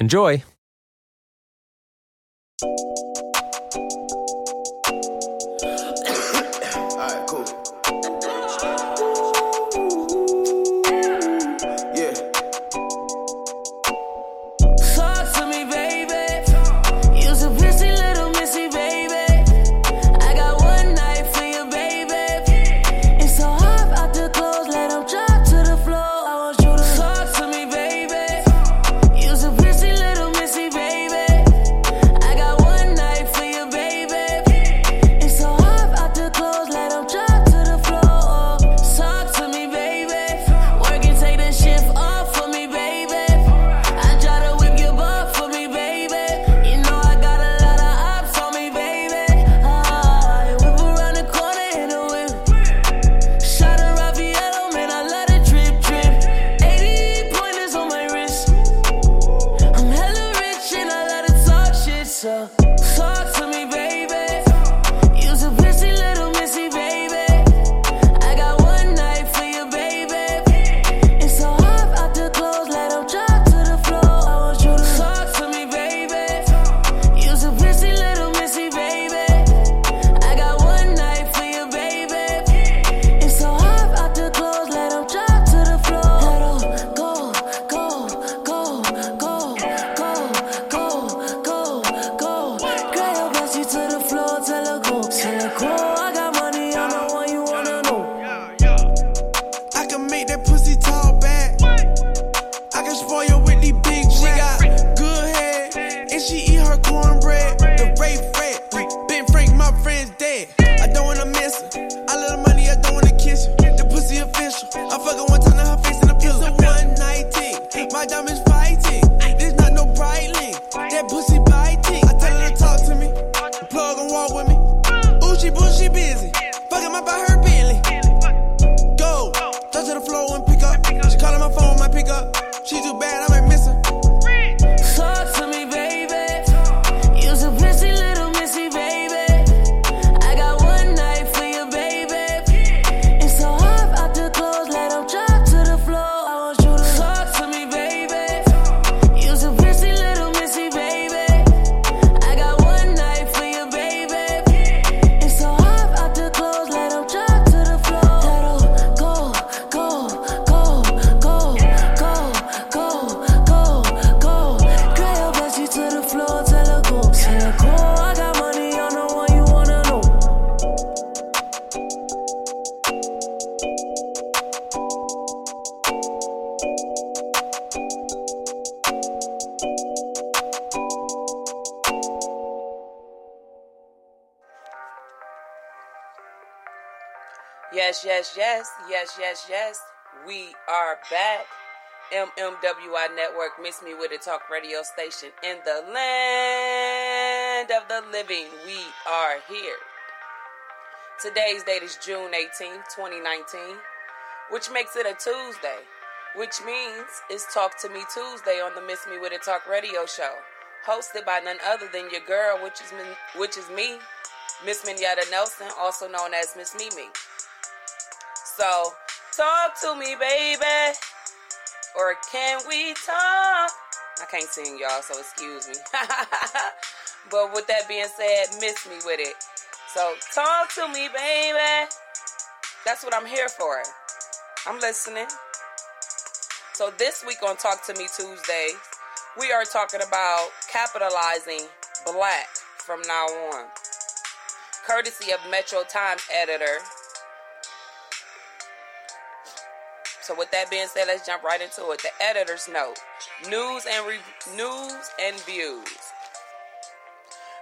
Enjoy! Yes, yes. We are back. MMWI Network, Miss Me With It Talk radio station in the land of the living. We are here. Today's date is June 18th, 2019, which makes it a Tuesday, which means it's Talk to Me Tuesday on the Miss Me With It Talk radio show, hosted by none other than your girl, which is me, which is me, Miss Minyetta Nelson, also known as Miss Mimi. So, talk to me, baby. Or can we talk? I can't sing, y'all, so excuse me. but with that being said, miss me with it. So, talk to me, baby. That's what I'm here for. I'm listening. So, this week on Talk to Me Tuesday, we are talking about capitalizing black from now on. Courtesy of Metro Times editor. So with that being said, let's jump right into it. The editor's note: news and re- news and views.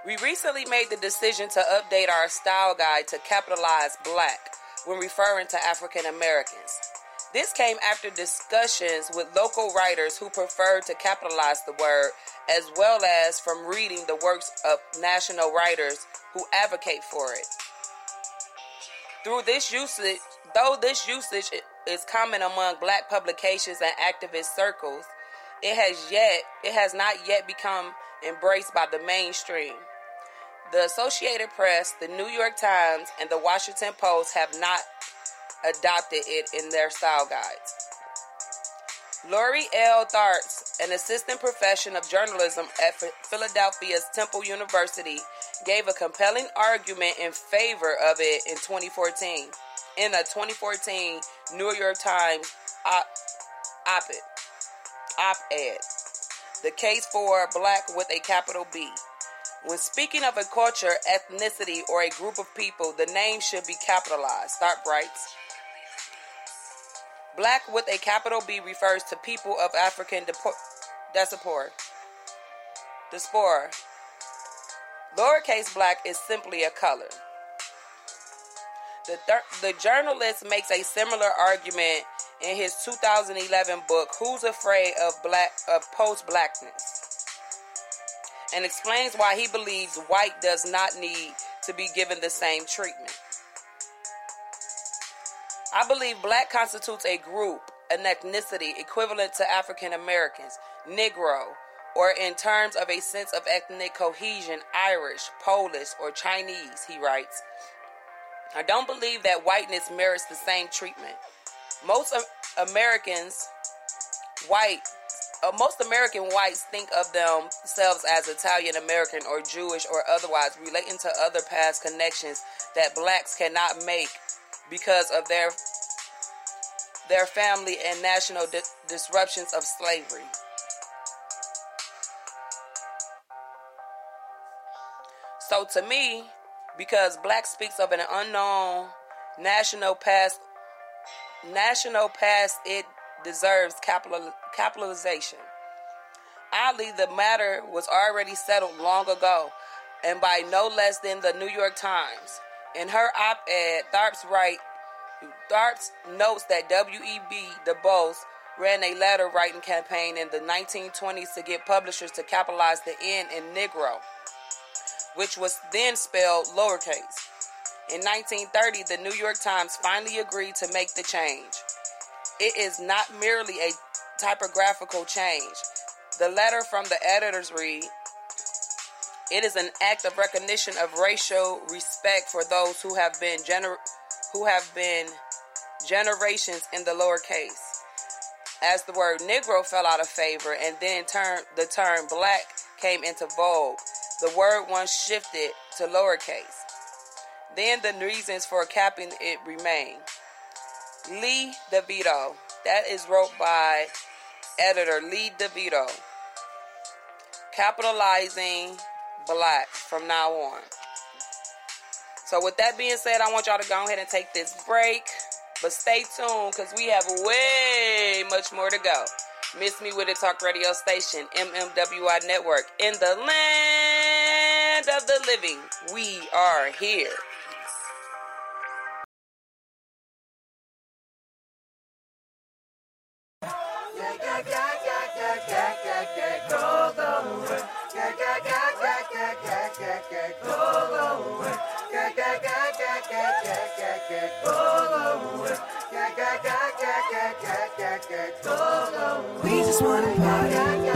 We recently made the decision to update our style guide to capitalize black when referring to African Americans. This came after discussions with local writers who preferred to capitalize the word, as well as from reading the works of national writers who advocate for it. Through this usage, though this usage is common among black publications and activist circles, it has yet it has not yet become embraced by the mainstream. The Associated Press, the New York Times, and the Washington Post have not adopted it in their style guides. Lori L. Tharps, an assistant professor of journalism at Philadelphia's Temple University, gave a compelling argument in favor of it in 2014 in a 2014 New York Times op- op-ed. Op-ed. The case for black with a capital B. When speaking of a culture, ethnicity, or a group of people, the name should be capitalized. Tharps writes. Black with a capital B refers to people of African diaspora. Diaspora. Lowercase black is simply a color. The, thir- the journalist makes a similar argument in his 2011 book Who's Afraid of Black of Post-Blackness and explains why he believes white does not need to be given the same treatment. I believe black constitutes a group, an ethnicity equivalent to African Americans, Negro, or in terms of a sense of ethnic cohesion, Irish, Polish, or Chinese, he writes. I don't believe that whiteness merits the same treatment. Most Americans, white, uh, most American whites think of themselves as Italian American or Jewish or otherwise, relating to other past connections that blacks cannot make because of their their family and national di- disruptions of slavery. So to me, because black speaks of an unknown national past national past it deserves capital, capitalization. Oddly, the matter was already settled long ago, and by no less than the New York Times. In her op-ed, Tharps write, Tharps notes that W.E.B. Du Bois ran a letter writing campaign in the 1920s to get publishers to capitalize the N in Negro which was then spelled lowercase. In 1930, the New York Times finally agreed to make the change. It is not merely a typographical change. The letter from the editors read, it is an act of recognition of racial respect for those who have been gener- who have been generations in the lowercase. As the word Negro fell out of favor and then turn, the term black came into vogue, the word once shifted to lowercase. Then the reasons for capping it remain. Lee DeVito. That is wrote by editor Lee DeVito. Capitalizing black from now on. So, with that being said, I want y'all to go ahead and take this break. But stay tuned because we have way much more to go. Miss Me With It Talk radio station, MMWI Network, in the land of the living. We are here. We just wanna party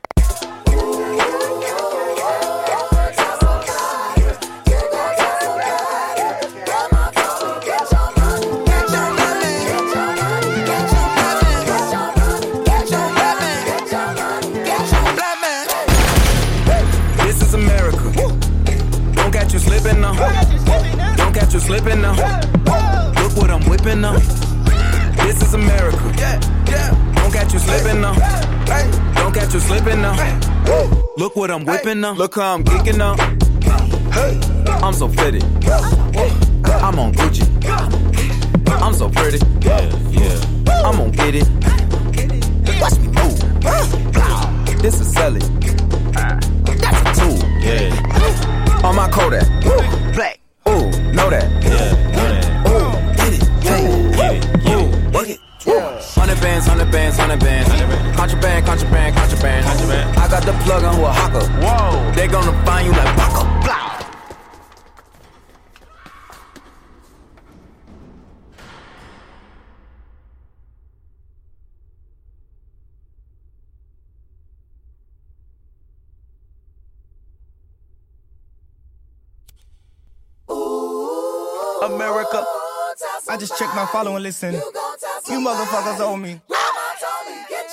You slipping now. Look what I'm whipping now. Look how I'm geeking now. I'm so fitted. I'm on Gucci. I'm so pretty. Yeah, yeah. I'm gonna get it. Watch me move. This is Sally. That's a tool. Yeah. On my Kodak. I just checked my follow and listen. You motherfuckers owe me. Get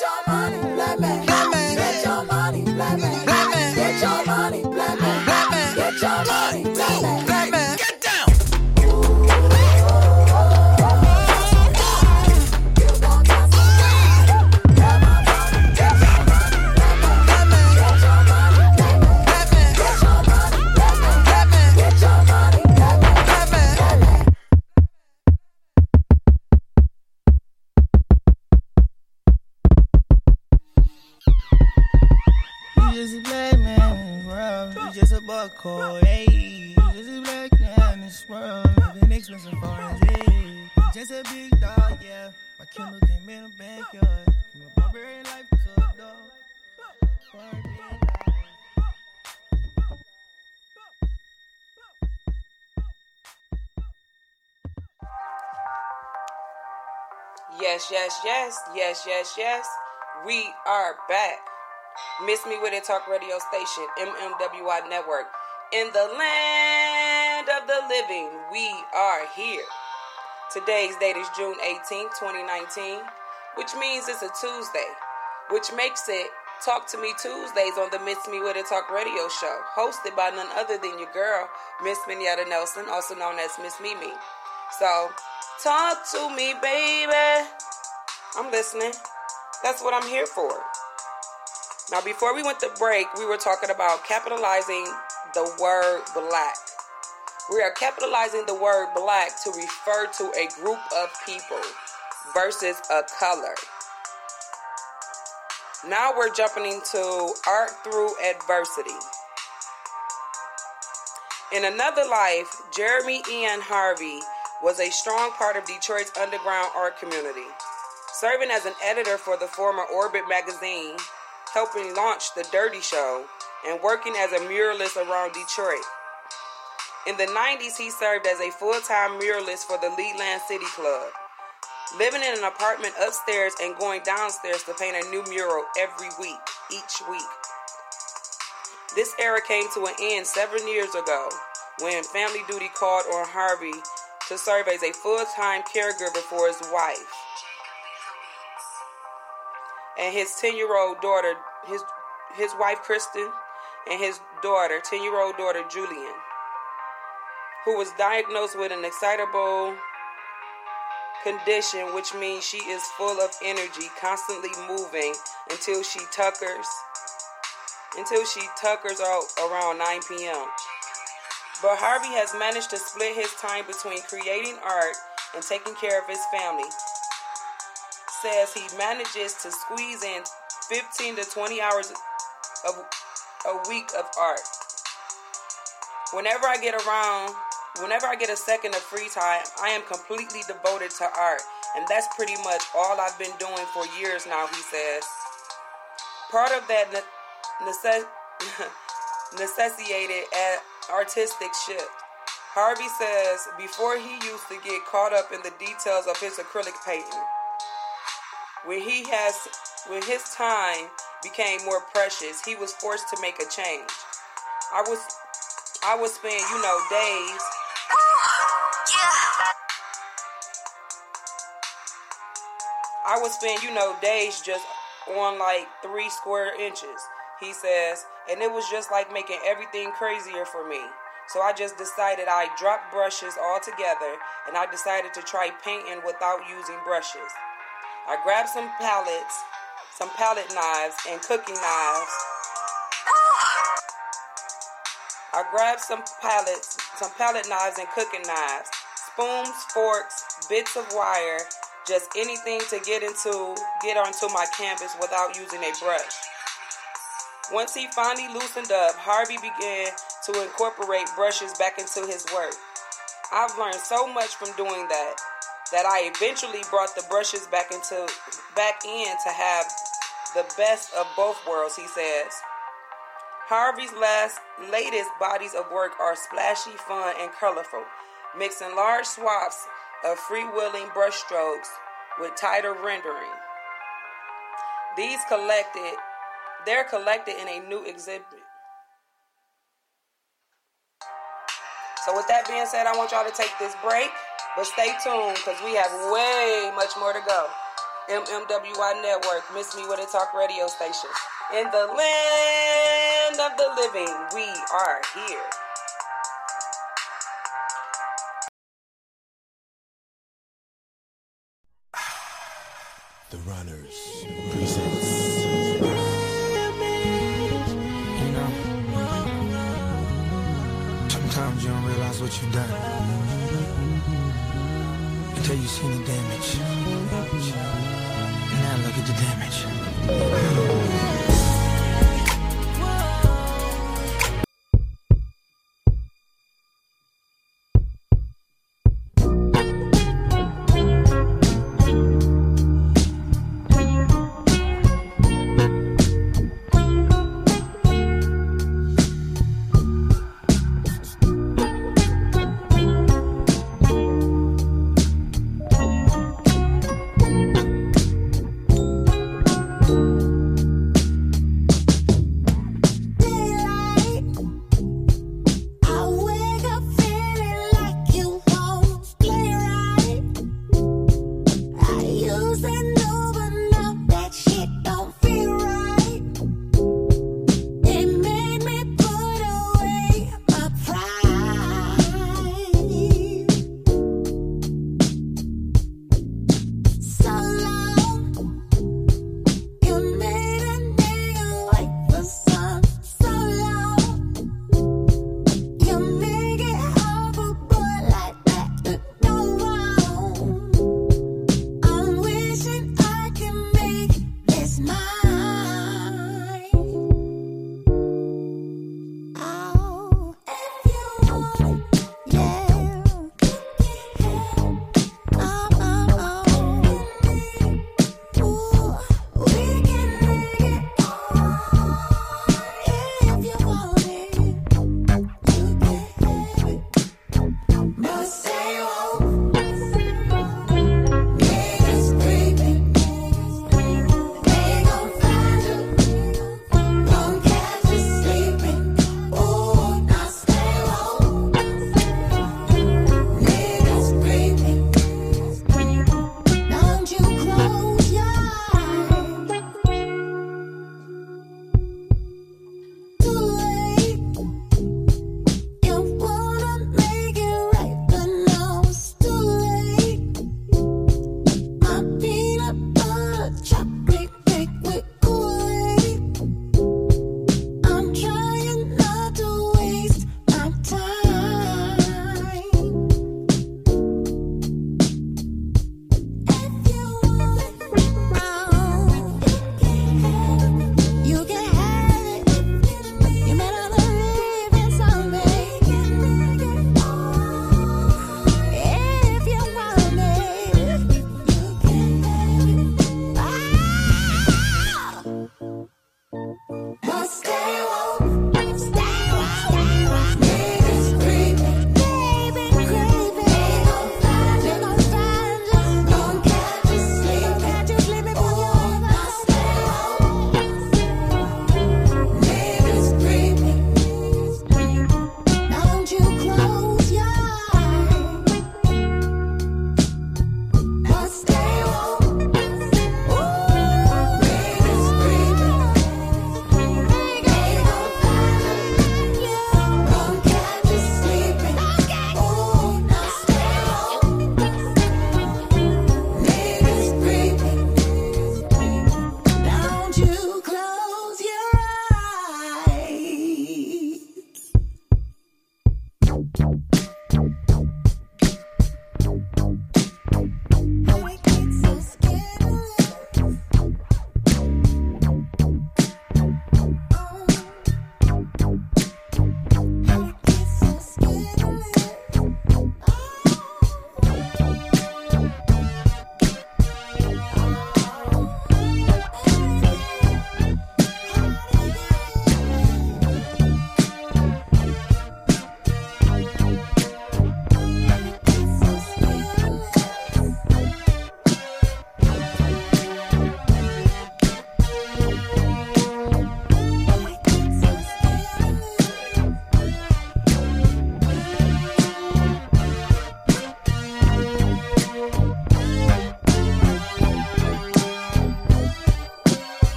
You just a buck code. Hey, you just a black in this world. Expensive. Just a big dog, yeah. My Kindle came in backyard. A barbarian life to a dog. Yes, yes, yes, yes, yes, yes. We are back. Miss Me With It Talk Radio Station, MMWI Network. In the land of the living, we are here. Today's date is June 18, 2019, which means it's a Tuesday, which makes it Talk to Me Tuesdays on the Miss Me With It Talk Radio Show, hosted by none other than your girl, Miss Minyetta Nelson, also known as Miss Mimi. So, talk to me, baby. I'm listening. That's what I'm here for. Now, before we went to break, we were talking about capitalizing the word black. We are capitalizing the word black to refer to a group of people versus a color. Now we're jumping into art through adversity. In another life, Jeremy Ian Harvey was a strong part of Detroit's underground art community, serving as an editor for the former Orbit magazine, helping launch The Dirty Show, and working as a muralist around Detroit. In the 90s, he served as a full time muralist for the Leland City Club, living in an apartment upstairs and going downstairs to paint a new mural every week, each week. This era came to an end seven years ago when Family Duty called on Harvey to serve as a full time caregiver for his wife and his 10 year old daughter, his, his wife Kristen, and his daughter, 10 year old daughter Julian, who was diagnosed with an excitable condition, which means she is full of energy, constantly moving until she tuckers until she tuckers out around 9 p.m. But Harvey has managed to split his time between creating art and taking care of his family. Says he manages to squeeze in 15 to 20 hours of a week of art. Whenever I get around, whenever I get a second of free time, I am completely devoted to art. And that's pretty much all I've been doing for years now, he says. Part of that necess- necessitated an artistic shift. Harvey says before he used to get caught up in the details of his acrylic painting. When he has when his time became more precious, he was forced to make a change. I was I would spend, you know, days I would spend, you know, days just on like three square inches, he says, and it was just like making everything crazier for me. So I just decided I dropped brushes altogether and I decided to try painting without using brushes. I grabbed some palettes, some palette knives, and cooking knives. I grabbed some palettes, some palette knives and cooking knives, spoons, forks, bits of wire, just anything to get into get onto my canvas without using a brush. Once he finally loosened up, Harvey began to incorporate brushes back into his work. I've learned so much from doing that that I eventually brought the brushes back into back in to have the best of both worlds, he says. Harvey's last latest bodies of work are splashy, fun, and colorful, mixing large swaths of freewheeling brushstrokes with tighter rendering. These collected, they're collected in a new exhibit. So, with that being said, I want y'all to take this break, but stay tuned because we have way much more to go. MMWI Network, Miss Me With a Talk radio station. In the land of the living, we are here. The Runners presents. You know, sometimes you don't realize what you've done until you see the damage. Now look at the damage.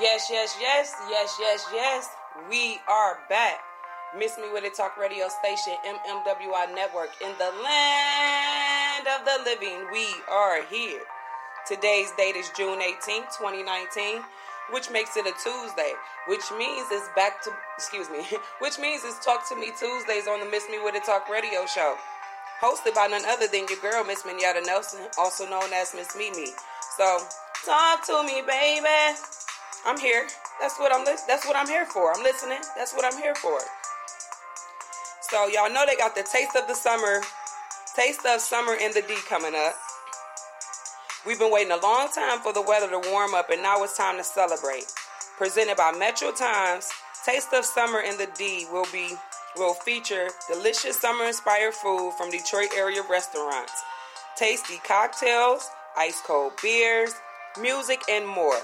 Yes, yes, yes, yes, yes, yes. We are back. Miss Me With It Talk radio station, MMWI Network. In the land of the living, we are here. Today's date is June 18th, 2019, which makes it a Tuesday, which means it's back to, excuse me, which means it's Talk to Me Tuesdays on the Miss Me With It Talk radio show. Hosted by none other than your girl, Miss Minyetta Nelson, also known as Miss Mimi. So, talk to me, baby. I'm here. That's what I'm. Li- that's what I'm here for. I'm listening. That's what I'm here for. So y'all know they got the taste of the summer, taste of summer in the D coming up. We've been waiting a long time for the weather to warm up, and now it's time to celebrate. Presented by Metro Times, Taste of Summer in the D will be will feature delicious summer-inspired food from Detroit area restaurants, tasty cocktails, ice cold beers, music, and more.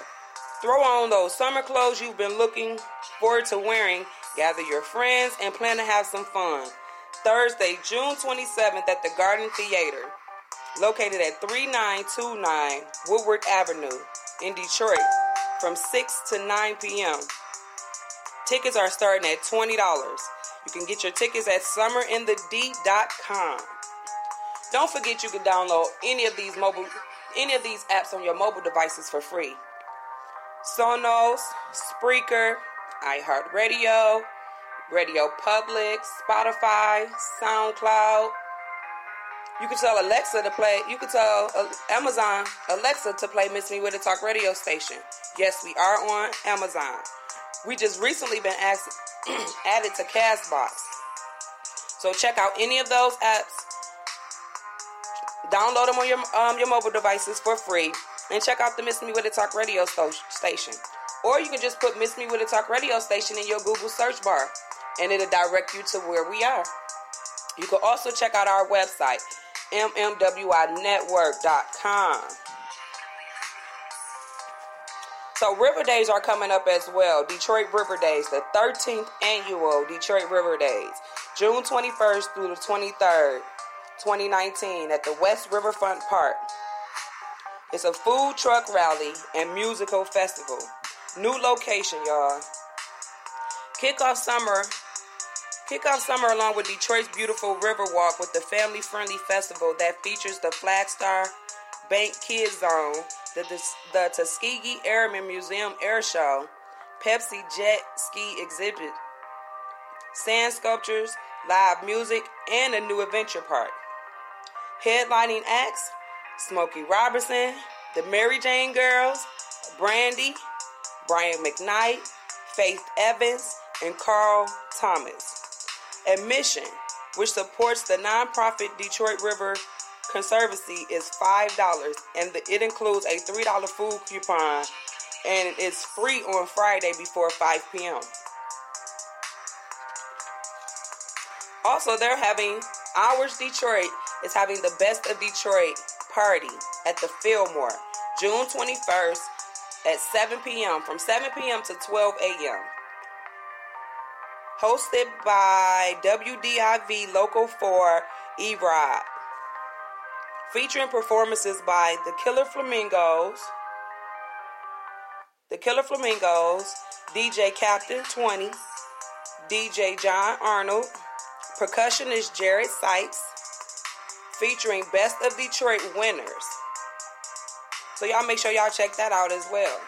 Throw on those summer clothes you've been looking forward to wearing, gather your friends, and plan to have some fun. Thursday, June 27th at the Garden Theater, located at 3929 Woodward Avenue in Detroit from 6 to 9 p.m. Tickets are starting at $20. You can get your tickets at summerinthed.com. Don't forget you can download any of these mobile any of these apps on your mobile devices for free. Sonos, Spreaker, iHeartRadio, Radio Public, Spotify, SoundCloud. You can tell Alexa to play. You can tell Amazon Alexa to play Miss Me with a Talk radio station. Yes, we are on Amazon. We just recently been asked, added to Castbox. So check out any of those apps. Download them on your um, your mobile devices for free, and check out the Miss Me with a Talk radio sto- station. Or you can just put Miss Me with a Talk radio station in your Google search bar, and it'll direct you to where we are. You can also check out our website, mmwinetwork.com. So River Days are coming up as well. Detroit River Days, the 13th annual Detroit River Days, June 21st through the 23rd, 2019 at the West Riverfront Park. It's a food truck rally and musical festival. New location, y'all. Kick off summer. Kick off summer along with Detroit's beautiful Riverwalk with the family-friendly festival that features the Flagstar Bank Kids Zone, the, the Tuskegee Airmen Museum Air Show, Pepsi Jet Ski Exhibit, sand sculptures, live music, and a new adventure park. Headlining acts Smokey Robinson, the Mary Jane Girls, Brandy, Brian McKnight, Faith Evans, and Carl Thomas. Admission, which supports the nonprofit Detroit River Conservancy, is $5 and the, it includes a $3 food coupon and it's free on Friday before 5 p.m. Also, they're having Hours Detroit is having the Best of Detroit party at the Fillmore, June 21st at 7 p.m. from 7 p.m. to 12 a.m. Hosted by WDIV Local 4 E-Rod. Featuring performances by the Killer Flamingos, the Killer Flamingos, DJ Captain 20, DJ John Arnold, percussionist Jared Sykes, featuring Best of Detroit winners. So y'all make sure y'all check that out as well.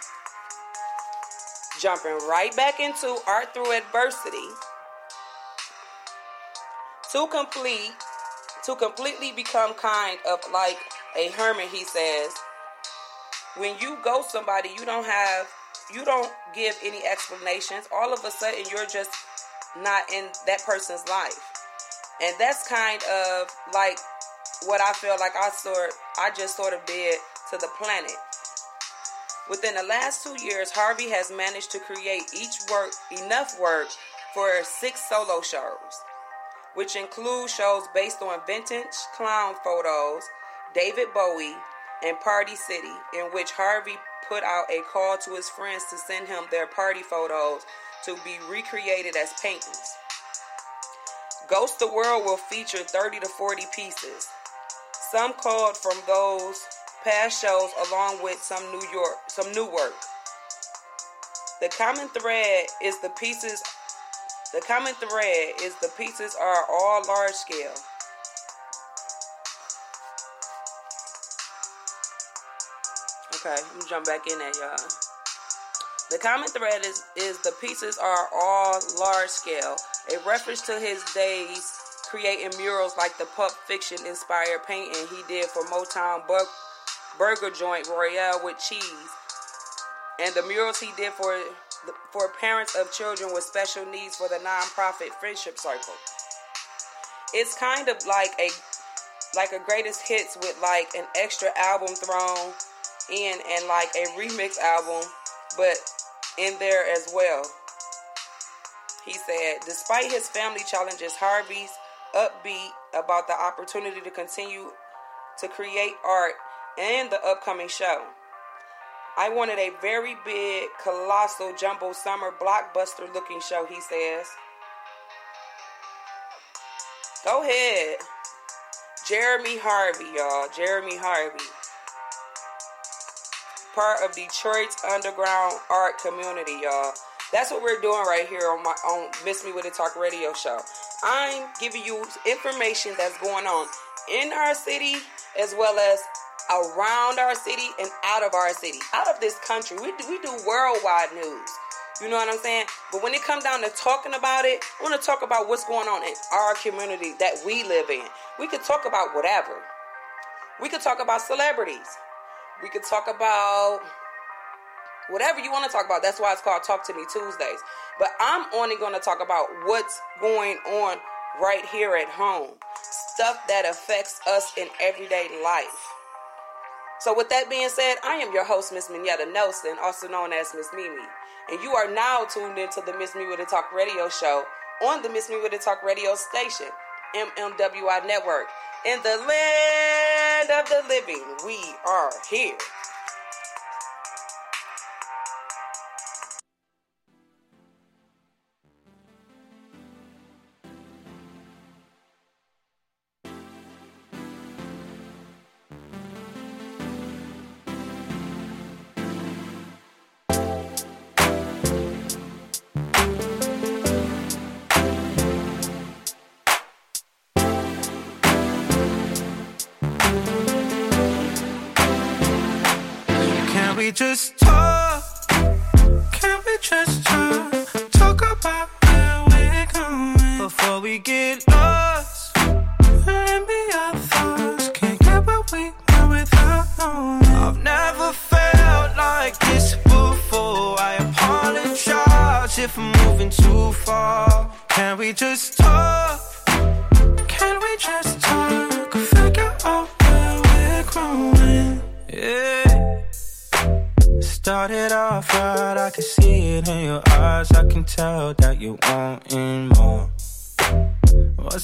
Jumping right back into art through adversity. To complete, to completely become kind of like a hermit, he says. When you go somebody, you don't have, you don't give any explanations. All of a sudden, you're just not in that person's life, and that's kind of like what I feel like I sort, I just sort of did to the planet. Within the last two years, Harvey has managed to create each work enough work for six solo shows, which include shows based on vintage clown photos, David Bowie, and Party City, in which Harvey put out a call to his friends to send him their party photos to be recreated as paintings. Ghost the World will feature 30 to 40 pieces, some called from those past shows along with some New York, some new work. The common thread is the pieces. The common thread is the pieces are all large scale. Okay, let me jump back in there, y'all. The common thread is, is the pieces are all large scale, a reference to his days creating murals like the Pulp Fiction inspired painting he did for Motown Bur- Burger Joint Royale with cheese, and the murals he did for for parents of children with special needs for the nonprofit Friendship Circle. It's kind of like a like a greatest hits with like an extra album thrown in and like a remix album, but in there as well. He said, despite his family challenges, Harvey's upbeat about the opportunity to continue to create art and the upcoming show. I wanted a very big, colossal, jumbo summer blockbuster looking show, he says. Go ahead. Jeremy Harvey, y'all. Jeremy Harvey. Part of Detroit's underground art community, y'all. That's what we're doing right here on my on Miss Me with It Talk radio show. I'm giving you information that's going on in our city as well as around our city and out of our city, out of this country. We do, we do worldwide news. You know what I'm saying? But when it comes down to talking about it, I want to talk about what's going on in our community that we live in. We could talk about whatever. We could talk about celebrities. We could talk about whatever you want to talk about. That's why it's called Talk to Me Tuesdays. But I'm only going to talk about what's going on right here at home. Stuff that affects us in everyday life. So, with that being said, I am your host, Miss Minyetta Nelson, also known as Miss Mimi. And you are now tuned into the Miss Me with a Talk radio show on the Miss Me with a Talk radio station, MMWI Network. In the land of the living, we are here. Just talk? Can we just? Talk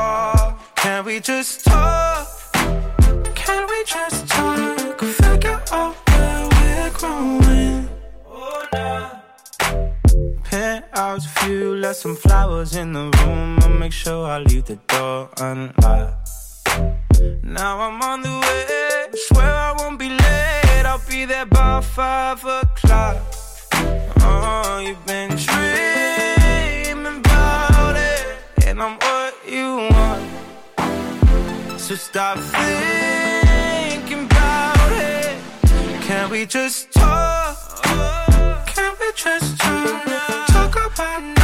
Far. Can we just talk? Can we just talk? Figure out where we're growing. Oh, nah. Penthouse view, left some flowers in the room. I'll make sure I leave the door unlocked. Now I'm on the way. Swear I won't be late. I'll be there by five o'clock. Oh, you've been dreaming want. So stop thinking about it. Can we just talk? Can we just talk? Talk about